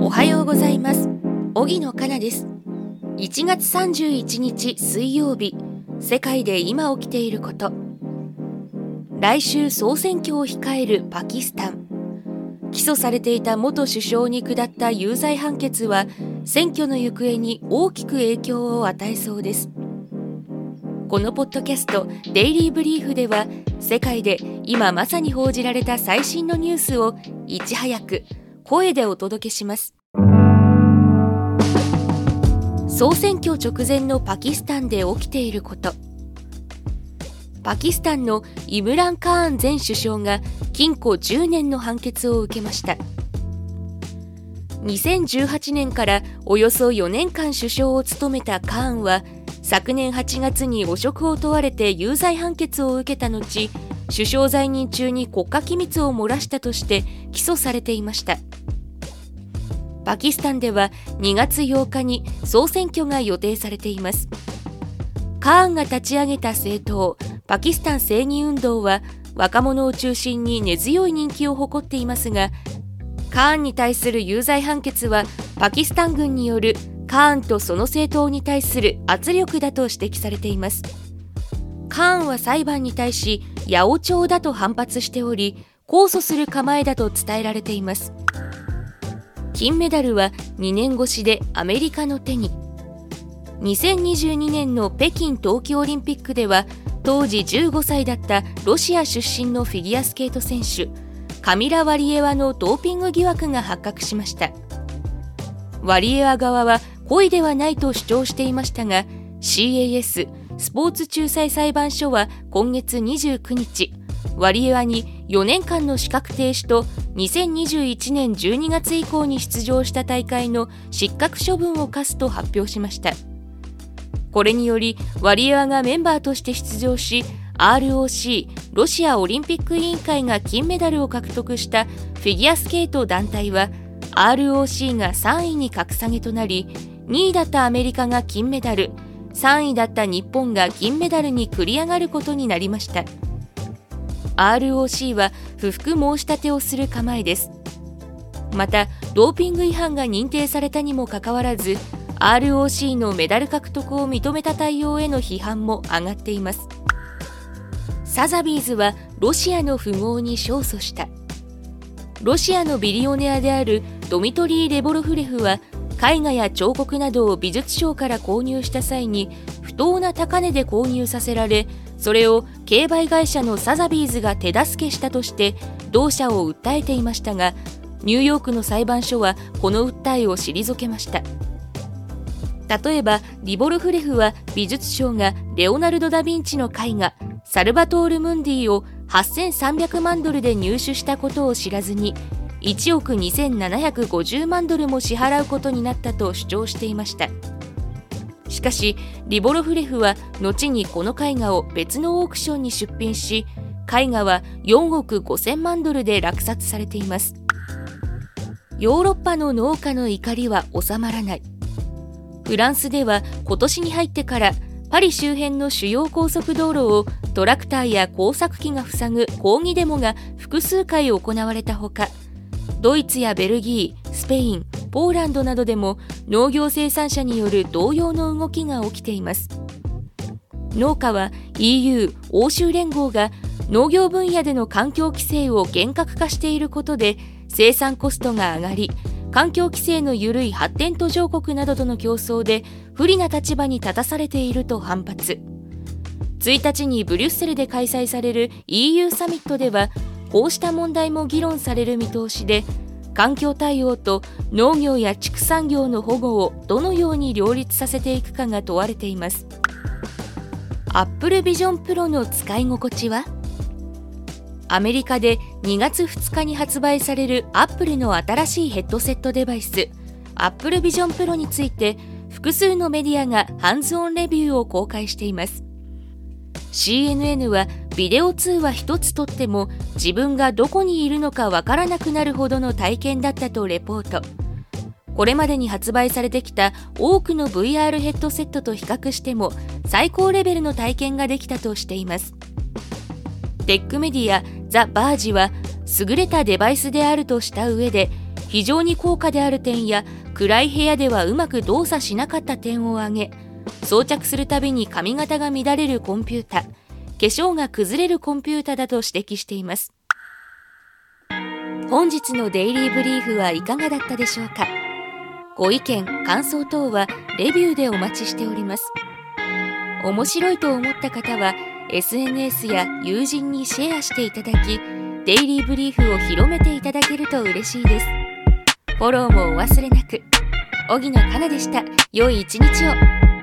おはようございます。荻野かなです。1月31日水曜日世界で今起きていること。来週総選挙を控えるパキスタン。起訴されていた元首相に下った有罪判決は選挙の行方に大きく影響を与えそうです。このポッドキャスト「デイリー・ブリーフ」では世界で今まさに報じられた最新のニュースをいち早く声でお届けします。総選挙直前のパキスタンで起きていること。パキスタンのイムラン・カーン前首相が禁錮10年の判決を受けました。2018年からおよそ4年間首相を務めたカーンは昨年8月に汚職を問われて有罪判決を受けた後首相在任中に国家機密を漏らしたとして起訴されていました。パキスタンでは2月8日に総選挙が予定されています。カーンが立ち上げた政党パキスタン正義運動は若者を中心に根強い人気を誇っていますがカーンに対する有罪判決はパキスタン軍によるカーンとその政党に対する圧力だと指摘されています。カーンは裁判に対し八百長だと反発しており控訴する構えだと伝えられています。金メダルは2年越しでアメリカの手に。2022年の北京冬季オリンピックでは当時15歳だったロシア出身のフィギュアスケート選手カミラ・ワリエワのドーピング疑惑が発覚しました。ワリエワ側は故意ではないと主張していましたが CAS スポーツ仲裁裁判所は今月29日ワリエワに4年間の資格停止と2021年12月以降に出場した大会の失格処分を課すと発表しました。これによりワリエワがメンバーとして出場し ROC ロシアオリンピック委員会が金メダルを獲得したフィギュアスケート団体は ROC が3位に格下げとなり2位だったアメリカが金メダル3位だった日本が銀メダルに繰り上がることになりました。ROC は不服申し立てをする構えです。またドーピング違反が認定されたにもかかわらず ROC のメダル獲得を認めた対応への批判も上がっています。サザビーズはロシアの富豪に勝訴した。ロシアのビリオネアであるドミトリー・レボロフレフは絵画や彫刻などを美術商から購入した際に不当な高値で購入させられそれを競売会社のサザビーズが手助けしたとして同社を訴えていましたがニューヨークの裁判所はこの訴えを退けました。例えばリボルフレフは美術商がレオナルド・ダ・ヴィンチの絵画サルバトール・ムンディを8300万ドルで入手したことを知らずに1億2750万ドルも支払うことになったと主張していました。しかしリボロフレフは後にこの絵画を別のオークションに出品し絵画は4億5000万ドルで落札されています。ヨーロッパの農家の怒りは収まらない。フランスでは今年に入ってからパリ周辺の主要高速道路をトラクターや工作機が塞ぐ抗議デモが複数回行われたほかドイツやベルギー、スペイン、ポーランドなどでも農業生産者による同様の動きが起きています。農家は EU 欧州連合が農業分野での環境規制を厳格化していることで生産コストが上がり環境規制の緩い発展途上国などとの競争で不利な立場に立たされていると反発。1日にブリュッセルで開催される EU サミットではこうした問題も議論される見通しで環境対応と農業や畜産業の保護をどのように両立させていくかが問われています。Apple Vision Pro の使い心地は？アメリカで2月2日に発売される Apple の新しいヘッドセットデバイス。Apple Vision Pro について複数のメディアがハンズオンレビューを公開しています。CNN はビデオ通話一つとっても自分がどこにいるのかわからなくなるほどの体験だったとレポート。これまでに発売されてきた多くの VR ヘッドセットと比較しても最高レベルの体験ができたとしています。テックメディアザ・バージは優れたデバイスであるとした上で非常に高価である点や暗い部屋ではうまく動作しなかった点を挙げ装着するたびに髪型が乱れるコンピュータ。化粧が崩れるコンピュータだと指摘しています。本日のデイリーブリーフはいかがだったでしょうか？ご意見感想等はレビューでお待ちしております。面白いと思った方は SNS や友人にシェアしていただきデイリーブリーフを広めていただけると嬉しいです。フォローもお忘れなく。荻野かなでした。良い一日を。